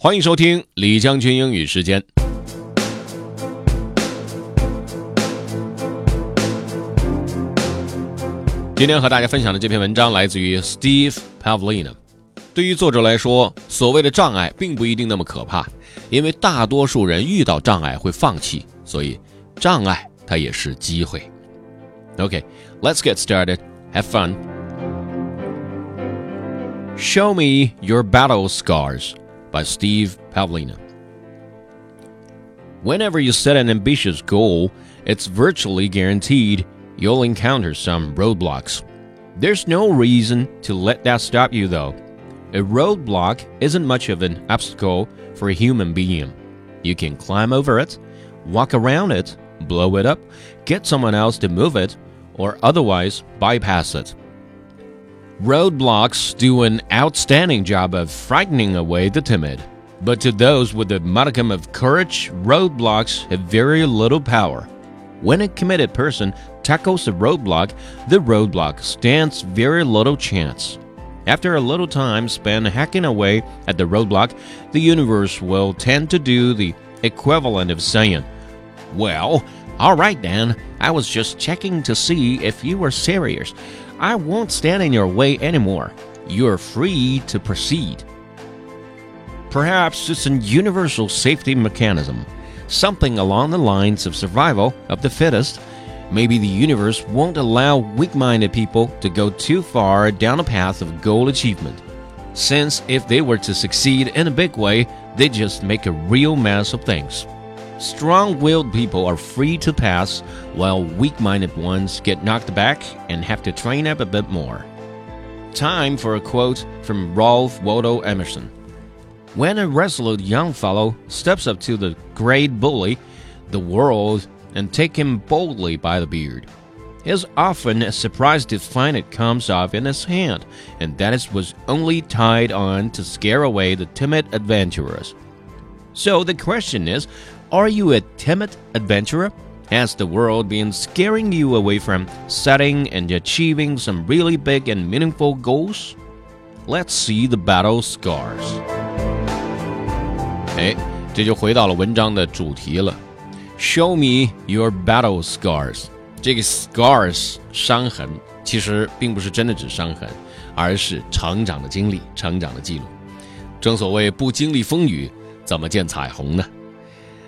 欢迎收听李将军英语时间。今天和大家分享的这篇文章来自于 Steve Pavlina。对于作者来说，所谓的障碍并不一定那么可怕，因为大多数人遇到障碍会放弃，所以障碍它也是机会。OK，let's get started. Have fun. Show me your battle scars by Steve Pavlina. Whenever you set an ambitious goal, it's virtually guaranteed you'll encounter some roadblocks. There's no reason to let that stop you, though. A roadblock isn't much of an obstacle for a human being. You can climb over it, walk around it, blow it up, get someone else to move it, or otherwise bypass it. Roadblocks do an outstanding job of frightening away the timid. But to those with a modicum of courage, roadblocks have very little power. When a committed person tackles a roadblock, the roadblock stands very little chance. After a little time spent hacking away at the roadblock, the universe will tend to do the equivalent of saying, Well, all right Dan, I was just checking to see if you were serious. I won't stand in your way anymore. You're free to proceed. Perhaps it's a universal safety mechanism, something along the lines of survival of the fittest. Maybe the universe won't allow weak minded people to go too far down a path of goal achievement. Since if they were to succeed in a big way, they'd just make a real mess of things. Strong willed people are free to pass, while weak minded ones get knocked back and have to train up a bit more. Time for a quote from Ralph Waldo Emerson When a resolute young fellow steps up to the great bully, the world, and take him boldly by the beard, he is often surprised to find it comes off in his hand, and that it was only tied on to scare away the timid adventurers. So the question is are you a timid adventurer? Has the world been scaring you away from setting and achieving some really big and meaningful goals? Let's see the battle scars. 哎，这就回到了文章的主题了。Show me your battle scars。这个 scars 伤痕，其实并不是真的指伤痕，而是成长的经历、成长的记录。正所谓不经历风雨， 怎么见彩虹呢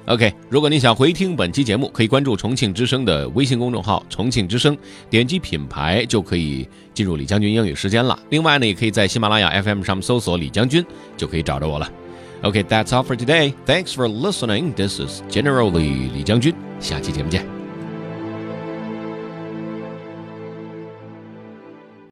？OK，如果你想回听本期节目，可以关注重庆之声的微信公众号“重庆之声”，点击品牌就可以进入李将军英语时间了。另外呢，也可以在喜马拉雅 FM 上面搜索“李将军”，就可以找着我了。OK，that's all for today. Thanks for listening. This is Generally 李将军，下期节目见。